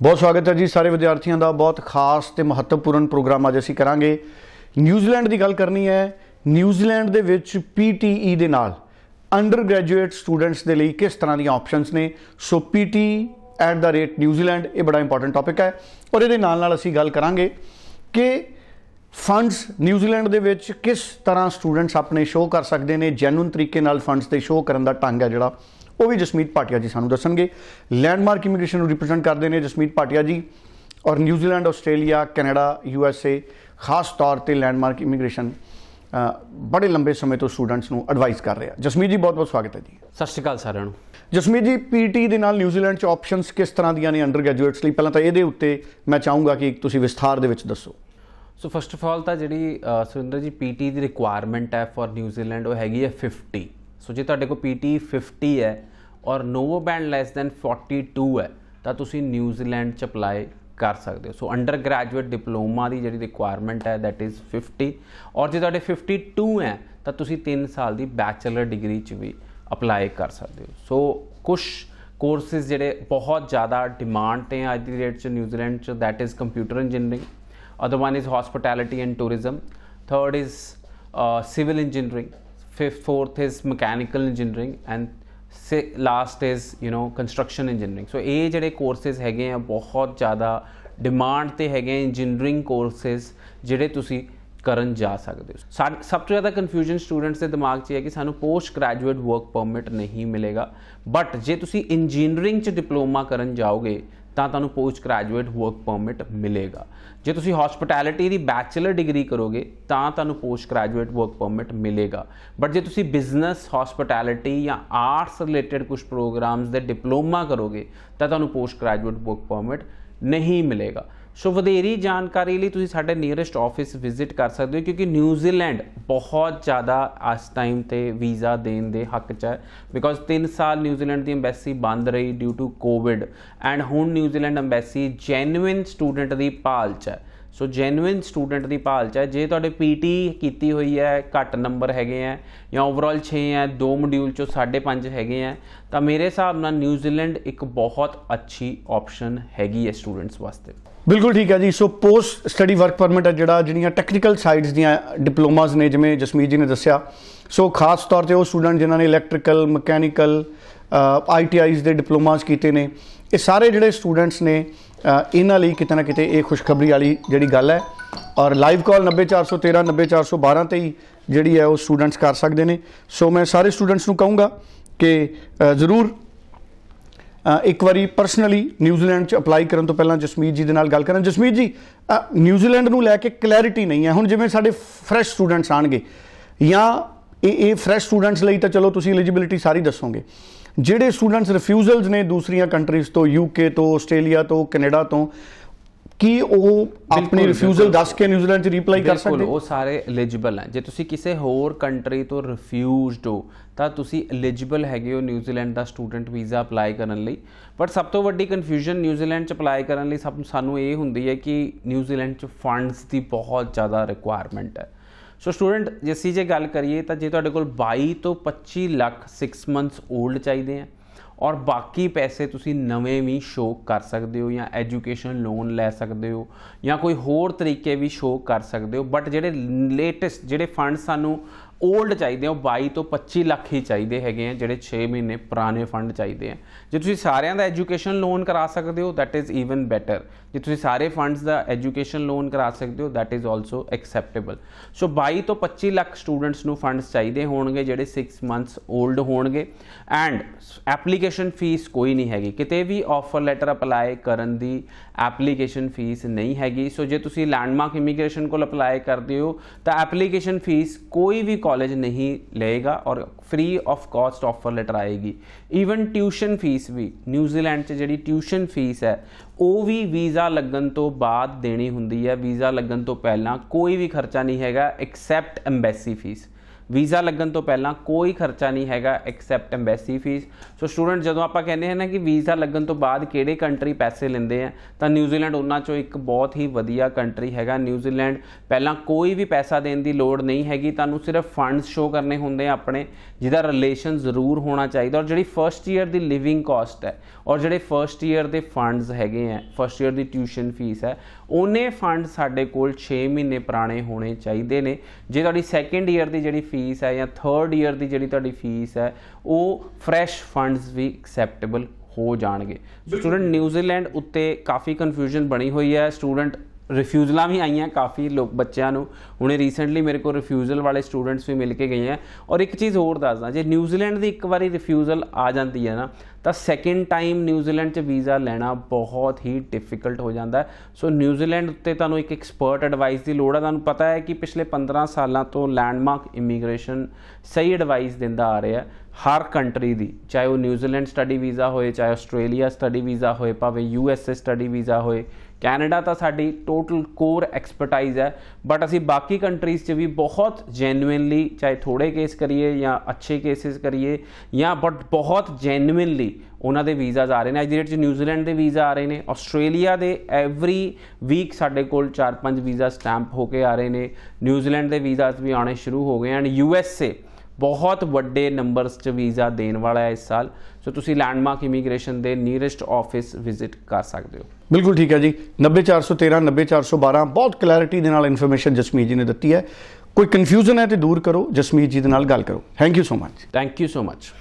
ਬਹੁਤ ਸਵਾਗਤ ਹੈ ਜੀ ਸਾਰੇ ਵਿਦਿਆਰਥੀਆਂ ਦਾ, ਬਹੁਤ ਖਾਸ ਤੇ ਮਹੱਤਵਪੂਰਨ ਪ੍ਰੋਗਰਾਮ ਅੱਜ ਅਸੀਂ ਕਰਾਂਗੇ। ਨਿਊਜ਼ੀਲੈਂਡ ਦੀ ਗੱਲ ਕਰਨੀ ਹੈ, ਨਿਊਜ਼ੀਲੈਂਡ ਦੇ ਵਿੱਚ ਪੀਟੀਈ ਦੇ ਨਾਲ ਅੰਡਰ ਗ੍ਰੈਜੂਏਟ ਸਟੂਡੈਂਟਸ ਦੇ ਲਈ ਕਿਸ ਤਰ੍ਹਾਂ ਦੀਆਂ ਆਪਸ਼ਨਸ ਨੇ? ਸੋ ਪੀਟੀ ਐਟ ਦਾ ਰੇਟ ਨਿਊਜ਼ੀਲੈਂਡ, ਇਹ ਬੜਾ ਇੰਪੋਰਟੈਂਟ ਟਾਪਿਕ ਹੈ। ਔਰ ਇਹਦੇ ਨਾਲ ਨਾਲ ਅਸੀਂ ਗੱਲ ਕਰਾਂਗੇ ਕਿ ਫੰਡਸ ਨਿਊਜ਼ੀਲੈਂਡ ਦੇ ਵਿੱਚ ਕਿਸ ਤਰ੍ਹਾਂ ਸਟੂਡੈਂਟਸ ਆਪਣੇ ਸ਼ੋਅ ਕਰ ਸਕਦੇ ਨੇ ਜੈਨੂਇਨ ਤਰੀਕੇ ਨਾਲ ਫੰਡਸ ਦੇ ਸ਼ੋਅ ਕਰਨ ਦਾ ਢੰਗ ਹੈ ਜਿਹੜਾ। ਉਹ ਵੀ ਜਸਮੀਤ ਭਾਟੀਆ ਜੀ ਸਾਨੂੰ ਦੱਸਣਗੇ। ਲੈਂਡਮਾਰਕ ਇਮੀਗ੍ਰੇਸ਼ਨ ਨੂੰ ਰਿਪਰੈਜ਼ੈਂਟ ਕਰਦੇ ਨੇ ਜਸਮੀਤ ਭਾਟੀਆ ਜੀ ਔਰ New Zealand Australia Canada U S A ਖਾਸ ਤੌਰ ਤੇ ਲੈਂਡਮਾਰਕ ਇਮੀਗ੍ਰੇਸ਼ਨ ਬੜੇ ਲੰਬੇ ਸਮੇਂ ਤੋਂ ਸਟੂਡੈਂਟਸ ਨੂੰ ਐਡਵਾਈਸ ਕਰ ਰਿਹਾ। ਜਸਮੀਤ ਜੀ ਬਹੁਤ ਬਹੁਤ ਸਵਾਗਤ ਹੈ ਜੀ। ਸਤਿ ਸ਼੍ਰੀ ਅਕਾਲ ਸਾਰਿਆਂ ਨੂੰ। ਜਸਮੀਤ ਜੀ ਪੀਟੀ ਦੇ ਨਾਲ ਨਿਊਜ਼ੀਲੈਂਡ ਚ ਆਪਸ਼ਨਸ ਕਿਸ ਤਰ੍ਹਾਂ ਦੀਆਂ ਨੇ ਅੰਡਰ ਗ੍ਰੈਜੂਏਟਸ ਲਈ? ਪਹਿਲਾਂ ਤਾਂ ਇਹਦੇ ਉੱਤੇ ਮੈਂ ਚਾਹੂੰਗਾ ਕਿ ਤੁਸੀਂ ਵਿਸਥਾਰ ਦੇ ਵਿੱਚ ਦੱਸੋ। ਸੋ ਫਸਟ ਆਫ ਆਲ ਤਾਂ ਜਿਹੜੀ ਸੁਰਿੰਦਰ ਜੀ ਪੀਟੀ ਦੀ ਰਿਕੁਆਇਰਮੈਂਟ ਹੈ ਫॉर ਨਿਊਜ਼ੀਲੈਂਡ ਉਹ ਹੈਗੀ ਹੈ 50 ਸੋ ਜੇ ਤੁਹਾਡੇ ਕੋਲ ਪੀਟੀ 50 ਹੈ ਔਰ ਨੋਵੋ ਬੈਂਡ ਲੈਸ ਦੈਨ 42 ਹੈ ਤਾਂ ਤੁਸੀਂ ਨਿਊਜ਼ੀਲੈਂਡ ਚ ਅਪਲਾਈ ਕਰ ਸਕਦੇ ਹੋ। ਸੋ ਅੰਡਰ ਗ੍ਰੈਜੂਏਟ ਡਿਪਲੋਮਾ ਦੀ ਜਿਹੜੀ ਰਿਕੁਆਇਰਮੈਂਟ ਹੈ ਦੈਟ ਇਜ਼ 50 ਔਰ ਜੇ ਤੁਹਾਡੇ 52 ਹੈ ਤਾਂ ਤੁਸੀਂ 3 ਸਾਲ ਦੀ ਬੈਚਲਰ ਡਿਗਰੀ ਚ ਵੀ ਅਪਲਾਈ ਕਰ ਸਕਦੇ ਹੋ। ਸੋ ਕੁਝ ਕੋਰਸਿਸ ਜਿਹੜੇ ਬਹੁਤ ਜ਼ਿਆਦਾ ਡਿਮਾਂਡ ਤੇ ਹੈ ਅੱਜ ਦੀ ਡੇਟ 'ਚ ਨਿਊਜ਼ੀਲੈਂਡ 'ਚ that is computer engineering other one is hospitality and tourism third is uh, civil engineering fifth, fourth is mechanical engineering and say last is you know construction engineering so ਇਹ ਜਿਹੜੇ courses ਹੈਗੇ ਆ ਬਹੁਤ ਜ਼ਿਆਦਾ demand ਤੇ ਹੈਗੇ ਆ engineering courses ਜਿਹੜੇ ਤੁਸੀਂ ਕਰਨ ਜਾ ਸਕਦੇ ਹੋ ਸਾ- ਸਭ ਤੋਂ ਜ਼ਿਆਦਾ ਕਨਫਿਊਜ਼ਨ ਸਟੂਡੈਂਟਸ ਦੇ ਦਿਮਾਗ 'ਚ ਇਹ ਹੈ ਕਿ ਸਾਨੂੰ ਪੋਸਟ ਗ੍ਰੈਜੂਏਟ ਵਰਕ ਪਰਮਿਟ ਨਹੀਂ ਮਿਲੇਗਾ ਬਟ ਜੇ ਤੁਸੀਂ ਇੰਜੀਨੀਅਰਿੰਗ 'ਚ ਡਿਪਲੋਮਾ ਕਰਨ ਜਾਓਗੇ ਤਾਂ ਤੁਹਾਨੂੰ ਪੋਸਟ ਗ੍ਰੈਜੂਏਟ ਵਰਕ ਪਰਮਿਟ ਮਿਲੇਗਾ। ਜੇ ਤੁਸੀਂ ਹਸਪਿਟੈਲਿਟੀ ਦੀ ਬੈਚਲਰ ਡਿਗਰੀ ਕਰੋਗੇ, ਤਾਂ ਤੁਹਾਨੂੰ ਪੋਸਟ ਗ੍ਰੈਜੂਏਟ ਵਰਕ ਪਰਮਿਟ ਮਿਲੇਗਾ। ਬਟ ਜੇ ਤੁਸੀਂ ਬਿਜ਼ਨਸ ਹਸਪਿਟੈਲਿਟੀ ਜਾਂ ਆਰਟਸ ਰਿਲੇਟਡ ਕੁਝ ਪ੍ਰੋਗਰਾਮਸ ਦੇ ਡਿਪਲੋਮਾ ਕਰੋਗੇ, ਤਾਂ ਤੁਹਾਨੂੰ ਪੋਸਟ ਗ੍ਰੈਜੂਏਟ ਵਰਕ ਪਰਮਿਟ ਨਹੀਂ ਮਿਲੇਗਾ। ਸੋ ਵਧੇਰੀ ਜਾਣਕਾਰੀ ਲਈ ਤੁਸੀਂ ਸਾਡੇ ਨੀਅਰੈਸਟ ਆਫਿਸ ਵਿਜ਼ਿਟ ਕਰ ਸਕਦੇ ਹੋ, ਕਿਉਂਕਿ ਨਿਊਜ਼ੀਲੈਂਡ ਬਹੁਤ ਜ਼ਿਆਦਾ ਇਸ ਟਾਈਮ ਤੇ ਵੀਜ਼ਾ ਦੇਣ ਦੇ ਹੱਕ 'ਚ ਹੈ। ਬਿਕੋਜ਼ 3 ਸਾਲ ਨਿਊਜ਼ੀਲੈਂਡ ਦੀ ਐਮਬੈਸੀ ਬੰਦ ਰਹੀ ਡਿਊ ਟੂ ਕੋਵਿਡ ਐਂਡ ਹੁਣ New Zealand embassy genuine student ਦੀ ਭਾਲ 'ਚ ਹੈ। ਸੋ ਜੈਨੂਇਨ ਸਟੂਡੈਂਟ ਦੀ ਭਾਲ 'ਚ ਹੈ। ਜੇ ਤੁਹਾਡੇ ਪੀਟੀ ਕੀਤੀ ਹੋਈ ਹੈ ਘੱਟ ਨੰਬਰ ਹੈਗੇ ਆ ਜਾਂ ਓਵਰਆਲ 6 ਹੈ ਦੋ ਮੋਡਿਊਲ ਚੋਂ 5.5 ਹੈਗੇ ਆ ਤਾਂ ਮੇਰੇ ਹਿਸਾਬ ਨਾਲ ਨਿਊਜ਼ੀਲੈਂਡ ਇੱਕ ਬਹੁਤ ਅੱਛੀ ਆਪਸ਼ਨ ਹੈਗੀ ਹੈ ਸਟੂਡੈਂਟਸ ਵਾਸਤੇ। ਬਿਲਕੁਲ ਠੀਕ ਹੈ ਜੀ। So post study work permit ਹੈ ਜਿਹੜਾ ਜਿਹੜੀਆਂ ਟੈਕਨੀਕਲ ਸਾਈਡਸ ਦੀਆਂ ਡਿਪਲੋਮਾਸ ਨੇ ਜਿਵੇਂ ਜਸਮੀਤ ਜੀ ਨੇ ਦੱਸਿਆ। ਸੋ ਖਾਸ ਤੌਰ ਤੇ ਉਹ ਸਟੂਡੈਂਟ ਜਿਨ੍ਹਾਂ ਨੇ ਇਲੈਕਟ੍ਰੀਕਲ ਮਕੈਨੀਕਲ ਆਈਟੀਆਈਜ਼ ਦੇ ਡਿਪਲੋਮਾਸ ਕੀਤੇ ਨੇ ਇਹ ਸਾਰੇ ਜਿਹੜੇ ਸਟੂਡੈਂਟਸ ਨੇ ਅ, ਇਹਨਾਂ ਲਈ ਕਿਤੇ ਨਾ ਕਿਤੇ ਇਹ ਖੁਸ਼ਖਬਰੀ ਵਾਲੀ ਜਿਹੜੀ ਗੱਲ ਹੈ। ਔਰ ਲਾਈਵ ਕਾਲ 90413 90412 ਤੇ ਹੀ ਜਿਹੜੀ ਹੈ ਉਹ ਸਟੂਡੈਂਟਸ ਕਰ ਸਕਦੇ ਨੇ। ਸੋ ਮੈਂ ਸਾਰੇ ਸਟੂਡੈਂਟਸ ਨੂੰ ਕਹੂੰਗਾ ਕਿ ਅ, ਜ਼ਰੂਰ ਅ, ਇੱਕ ਵਾਰੀ ਪਰਸਨਲੀ ਨਿਊਜ਼ੀਲੈਂਡ ਚ ਅਪਲਾਈ ਕਰਨ ਤੋਂ ਪਹਿਲਾਂ ਜਸਮੀਤ ਜੀ ਦੇ ਨਾਲ ਗੱਲ ਕਰਾਂ ਜਸਮੀਤ ਜੀ ਅ, ਨਿਊਜ਼ੀਲੈਂਡ ਨੂੰ ਲੈ ਕੇ ਕਲੈਰਿਟੀ ਨਹੀਂ ਹੈ। ਹੁਣ ਜਿਵੇਂ ਸਾਡੇ ਫਰੈਸ਼ ਸਟੂਡੈਂਟਸ ਆਣਗੇ ਜਾਂ ਇਹ ਇਹ ਫਰੈਸ਼ ਸਟੂਡੈਂਟਸ ਲਈ ਤਾਂ ਚਲੋ ਤੁਸੀਂ ਐਲੀਜੀਬਿਲਿਟੀ ਸਾਰੀ ਦੱਸੋਗੇ। ਜਿਹੜੇ ਸਟੂਡੈਂਟਸ ਰਿਫਿਊਜ਼ਲਸ ਨੇ ਦੂਸਰੀਆਂ ਕੰਟਰੀਜ਼ ਤੋਂ ਯੂਕੇ ਤੋਂ ਆਸਟ੍ਰੇਲੀਆ ਤੋਂ ਕੈਨੇਡਾ ਤੋਂ ਕੀ ਉਹ ਆਪਣੀ ਰਿਫਿਊਜ਼ਲ। ਦੱਸ ਕੇ ਨਿਊਜ਼ੀਲੈਂਡ ਚ ਰੀਪਲਾਈ ਕਰ ਸਕਦੇ? ਉਹ ਸਾਰੇ ਐਲੀਜੀਬਲ ਹੈ। ਜੇ ਤੁਸੀਂ ਕਿਸੇ ਹੋਰ ਕੰਟਰੀ ਤੋਂ ਰਿਫਿਊਜ਼ਡ ਹੋ ਤਾਂ ਤੁਸੀਂ ਐਲੀਜੀਬਲ ਹੈਗੇ ਹੋ ਨਿਊਜ਼ੀਲੈਂਡ ਦਾ ਸਟੂਡੈਂਟ ਵੀਜ਼ਾ ਅਪਲਾਈ ਕਰਨ ਲਈ। ਬਟ ਸਭ ਤੋਂ ਵੱਡੀ ਕਨਫਿਊਜ਼ਨ ਨਿਊਜ਼ੀਲੈਂਡ ਚ ਅਪਲਾਈ ਕਰਨ ਲਈ ਸਭ ਸਾਨੂੰ ਇਹ ਹੁੰਦੀ ਹੈ ਕਿ ਨਿਊਜ਼ੀਲੈਂਡ ਚ ਫੰਡਸ ਦੀ ਬਹੁਤ ਜ਼ਿਆਦਾ ਰਿਕੁਆਇਰਮੈਂਟ ਹੈ। ਸੋ ਸਟੂਡੈਂਟ ਜੇ ਅਸੀਂ ਜੇ ਗੱਲ ਕਰੀਏ ਤਾਂ ਜੇ ਤੁਹਾਡੇ ਕੋਲ 22 ਤੋਂ 25 ਲੱਖ 6 ਮੰਥਸ 올ਡ ਚਾਹੀਦੇ ਆ ਔਰ ਬਾਕੀ ਪੈਸੇ ਤੁਸੀਂ ਨਵੇਂ ਵੀ ਸ਼ੋਅ ਕਰ ਸਕਦੇ ਹੋ ਜਾਂ ਐਜੂਕੇਸ਼ਨ ਲੋਨ ਲੈ ਸਕਦੇ ਹੋ ਜਾਂ ਕੋਈ ਹੋਰ ਤਰੀਕੇ ਵੀ ਸ਼ੋਅ ਕਰ ਸਕਦੇ ਹੋ ਬਟ ਜਿਹੜੇ ਲੇਟੈਸਟ ਜਿਹੜੇ ਫੰਡ ਸਾਨੂੰ 올ਡ ਚਾਹੀਦੇ ਆ, ਉਹ 22 ਤੋਂ 25 ਲੱਖ ਹੀ ਚਾਹੀਦੇ ਹੈਗੇ ਆ, ਜਿਹੜੇ 6 ਮਹੀਨੇ ਪੁਰਾਣੇ ਫੰਡ ਚਾਹੀਦੇ ਆ। ਜੇ ਤੁਸੀਂ ਸਾਰਿਆਂ ਦਾ ਐਜੂਕੇਸ਼ਨ ਲੋਨ ਕਰਾ ਸਕਦੇ ਹੋ, that is even better. ਜੇ ਤੁਸੀਂ ਸਾਰੇ ਫੰਡਸ ਦਾ ਐਜੂਕੇਸ਼ਨ ਲੋਨ ਕਰਾ ਸਕਦੇ ਹੋ, that is also acceptable. ਸੋ 22 ਤੋਂ 25 ਲੱਖ ਸਟੂਡੈਂਟਸ ਨੂੰ ਫੰਡਸ ਚਾਹੀਦੇ ਹੋਣਗੇ, ਜਿਹੜੇ 6 ਮੰਥਸ 올ਡ ਹੋਣਗੇ। ਐਂਡ ਐਪਲੀਕੇਸ਼ਨ ਫੀਸ ਕੋਈ ਨਹੀਂ ਹੈਗੀ। ਕਿਤੇ ਵੀ ਆਫਰ ਲੈਟਰ ਅਪਲਾਈ ਕਰਨ ਦੀ ਐਪਲੀਕੇਸ਼ਨ ਫੀਸ ਨਹੀਂ ਹੈਗੀ। ਸੋ ਜੇ ਤੁਸੀਂ ਲੈਂਡਮਾਰਕ ਇਮੀਗ੍ਰੇਸ਼ਨ ਕੋਲ ਅਪਲਾਈ ਕਰਦੇ ਹੋ, ਤਾਂ ਐਪਲੀਕੇਸ਼ਨ ਫੀਸ ਕੋਈ ਵੀ ਕਾਲਜ ਨਹੀਂ ਲਏਗਾ ਔਰ free of cost offer letter ਆਏਗੀ ਈਵਨ ਟਿਊਸ਼ਨ ਫੀਸ ਵੀ ਨਿਊਜ਼ੀਲੈਂਡ 'ਚ ਜਿਹੜੀ ਟਿਊਸ਼ਨ ਫੀਸ ਹੈ ਉਹ ਵੀ ਵੀਜ਼ਾ ਲੱਗਣ ਤੋਂ ਬਾਅਦ ਦੇਣੀ ਹੁੰਦੀ ਹੈ ਵੀਜ਼ਾ ਲੱਗਣ ਤੋਂ ਪਹਿਲਾਂ ਕੋਈ ਵੀ ਖਰਚਾ ਨਹੀਂ ਹੈਗਾ ਐਕਸੈਪਟ ਐਮਬੈਸੀ ਫੀਸ ਵੀਜ਼ਾ ਲੱਗਣ ਤੋਂ ਪਹਿਲਾਂ ਕੋਈ ਖਰਚਾ ਨਹੀਂ ਹੈਗਾ except embassy fee so student ਜਦੋਂ ਆਪਾਂ ਕਹਿੰਦੇ ਹਾਂ ਨਾ ਕਿ ਵੀਜ਼ਾ ਲੱਗਣ ਤੋਂ ਬਾਅਦ ਕਿਹੜੇ ਕੰਟਰੀ ਪੈਸੇ ਲੈਂਦੇ ਆ, ਤਾਂ ਨਿਊਜ਼ੀਲੈਂਡ ਉਹਨਾਂ ਚੋਂ ਇੱਕ ਬਹੁਤ ਹੀ ਵਧੀਆ ਕੰਟਰੀ ਹੈਗਾ ਨਿਊਜ਼ੀਲੈਂਡ ਪਹਿਲਾਂ ਕੋਈ ਵੀ ਪੈਸਾ ਦੇਣ ਦੀ ਲੋੜ ਨਹੀਂ ਹੈਗੀ, ਤੁਹਾਨੂੰ ਸਿਰਫ ਫੰਡਸ ਸ਼ੋ ਕਰਨੇ ਹੁੰਦੇ ਆ ਆਪਣੇ, ਜਿਹਦਾ ਰਿਲੇਸ਼ਨ ਜ਼ਰੂਰ ਹੋਣਾ ਚਾਹੀਦਾ ਔਰ ਜਿਹੜੀ ਫਰਸਟ ਈਅਰ ਦੀ ਲਿਵਿੰਗ ਕਾਸਟ ਹੈ ਔਰ ਜਿਹੜੇ ਫਰਸਟ ਈਅਰ ਦੇ ਫੰਡਸ ਹੈਗੇ ਆ ਫਰਸਟ ਈਅਰ ਦੀ ਟਿਊਸ਼ਨ ਫੀਸ ਹੈ, ਉਹਨੇ ਫੰਡ ਸਾਡੇ ਕੋਲ 6 ਮਹੀਨੇ ਪੁਰਾਣੇ ਹੋਣੇ ਚਾਹੀਦੇ ਨੇ। ਜੇ ਤੁਹਾਡੀ ਸੈਕੰਡ ਈਅਰ ਦੀ ਜਿਹੜੀ ਫੀਸ ਹੈ ਜਾਂ ਥਰਡ ਈਅਰ ਦੀ ਜਿਹੜੀ ਤੁਹਾਡੀ ਫੀਸ ਹੈ ਉਹ ਫਰੈਸ਼ ਫੰਡਸ ਵੀ ਐਕਸੈਪਟੇਬਲ ਹੋ ਜਾਣਗੇ। ਸਟੂਡੈਂਟ ਨਿਊਜ਼ੀਲੈਂਡ ਉੱਤੇ ਕਾਫੀ ਕਨਫਿਊਜ਼ਨ ਬਣੀ ਹੋਈ ਹੈ। ਸਟੂਡੈਂਟ ਰਿਫਿਊਜ਼ਲਾਂ ਵੀ ਆਈਆਂ ਕਾਫੀ ਲੋਕ ਬੱਚਿਆਂ ਨੂੰ। ਹੁਣੇ ਰੀਸੈਂਟਲੀ ਮੇਰੇ ਕੋਲ ਰਿਫਿਊਜ਼ਲ ਵਾਲੇ ਸਟੂਡੈਂਟਸ ਵੀ ਮਿਲ ਕੇ ਗਏ ਆ ਔਰ ਇੱਕ ਚੀਜ਼ ਹੋਰ ਦੱਸਦਾ ਜੇ ਨਿਊਜ਼ੀਲੈਂਡ ਦੀ ਇੱਕ ਵਾਰੀ ਰਿਫਿਊਜ਼ਲ ਆ ਜਾਂਦੀ ਹੈ ਨਾ ਤਾਂ ਸੈਕਿੰਡ ਟਾਈਮ ਨਿਊਜ਼ੀਲੈਂਡ 'ਚ ਵੀਜ਼ਾ ਲੈਣਾ ਬਹੁਤ ਹੀ ਡਿਫਿਕਲਟ ਹੋ ਜਾਂਦਾ ਹੈ। ਸੋ ਨਿਊਜ਼ੀਲੈਂਡ ਉੱਤੇ ਤੁਹਾਨੂੰ ਇੱਕ ਐਕਸਪਰਟ ਐਡਵਾਈਸ ਦੀ ਲੋੜ ਹੈ ਤੁਹਾਨੂੰ ਪਤਾ ਹੈ ਕਿ ਪਿਛਲੇ 15 ਸਾਲਾਂ ਤੋਂ ਲੈਂਡਮਾਰਕ ਇਮੀਗ੍ਰੇਸ਼ਨ ਸਹੀ ਐਡਵਾਈਸ ਦਿੰਦਾ ਆ ਰਿਹਾ ਹੈ ਹਰ ਕੰਟਰੀ ਦੀ। ਚਾਹੇ ਉਹ ਨਿਊਜ਼ੀਲੈਂਡ ਸਟੱਡੀ ਵੀਜ਼ਾ ਹੋਏ, ਚਾਹੇ ਆਸਟ੍ਰੇਲੀਆ ਸਟੱਡੀ ਵੀਜ਼ਾ ਹੋਏ, ਭਾਵੇਂ U S A study visa ਹੋਏ। ਕੈਨੇਡਾ ਤਾਂ ਸਾਡੀ ਟੋਟਲ ਕੋਰ ਐਕਸਪਰਟਾਈਜ਼ ਹੈ। ਬਟ ਅਸੀਂ ਬਾਕੀ ਕੰਟਰੀਜ਼ 'ਚ ਵੀ ਬਹੁਤ ਜੈਨੂਇਨਲੀ ਚਾਹੇ ਥੋੜੇ ਕੇਸ ਕਰੀਏ ਜਾਂ ਅੱਛੇ ਕੇਸਿਸ ਕਰੀਏ ਜਾਂ ਬਟ ਬਹੁਤ ਜੈਨੂਇਨਲੀ ਉਹਨਾਂ ਦੇ ਵੀਜ਼ਾਸ ਆ ਰਹੇ ਨੇ। ਅੱਜ ਦੀ ਡੇਟ 'ਚ ਨਿਊਜ਼ੀਲੈਂਡ ਦੇ ਵੀਜ਼ਾ ਆ ਰਹੇ ਨੇ। ਆਸਟ੍ਰੇਲੀਆ ਦੇ ਐਵਰੀ ਵੀਕ ਸਾਡੇ ਕੋਲ 4-5 ਵੀਜ਼ਾ ਸਟੈਂਪ ਹੋ ਕੇ ਆ ਰਹੇ ਨੇ। ਨਿਊਜ਼ੀਲੈਂਡ ਦੇ ਵੀਜ਼ਾਸ ਵੀ ਆਉਣੇ ਸ਼ੁਰੂ ਹੋ ਗਏ ਐਂਡ ਯੂ ਐਸ ਏ ਬਹੁਤ ਵੱਡੇ ਨੰਬਰਸ 'ਚ ਵੀਜ਼ਾ ਦੇਣ ਵਾਲਾ ਹੈ ਇਸ ਸਾਲ। ਸੋ ਤੁਸੀਂ ਲੈਂਡਮਾਰਕ ਇਮੀਗ੍ਰੇਸ਼ਨ ਦੇ ਨੀਅਰੈਸਟ ਆਫਿਸ ਵਿਜ਼ਿਟ ਕਰ ਸਕਦੇ ਹੋ। ਬਿਲਕੁਲ ਠੀਕ ਹੈ ਜੀ। 90413 90412 ਬਹੁਤ ਕਲੈਰਿਟੀ ਦੇ ਨਾਲ ਇਨਫੋਰਮੇਸ਼ਨ ਜਸਮੀਤ ਜੀ ਨੇ ਦਿੱਤੀ ਹੈ। ਕੋਈ ਕਨਫਿਊਜ਼ਨ ਹੈ ਤੇ ਦੂਰ ਕਰੋ। ਜਸਮੀਤ ਜੀ ਦੇ ਨਾਲ ਗੱਲ ਕਰੋ। Thank you so much thank you so much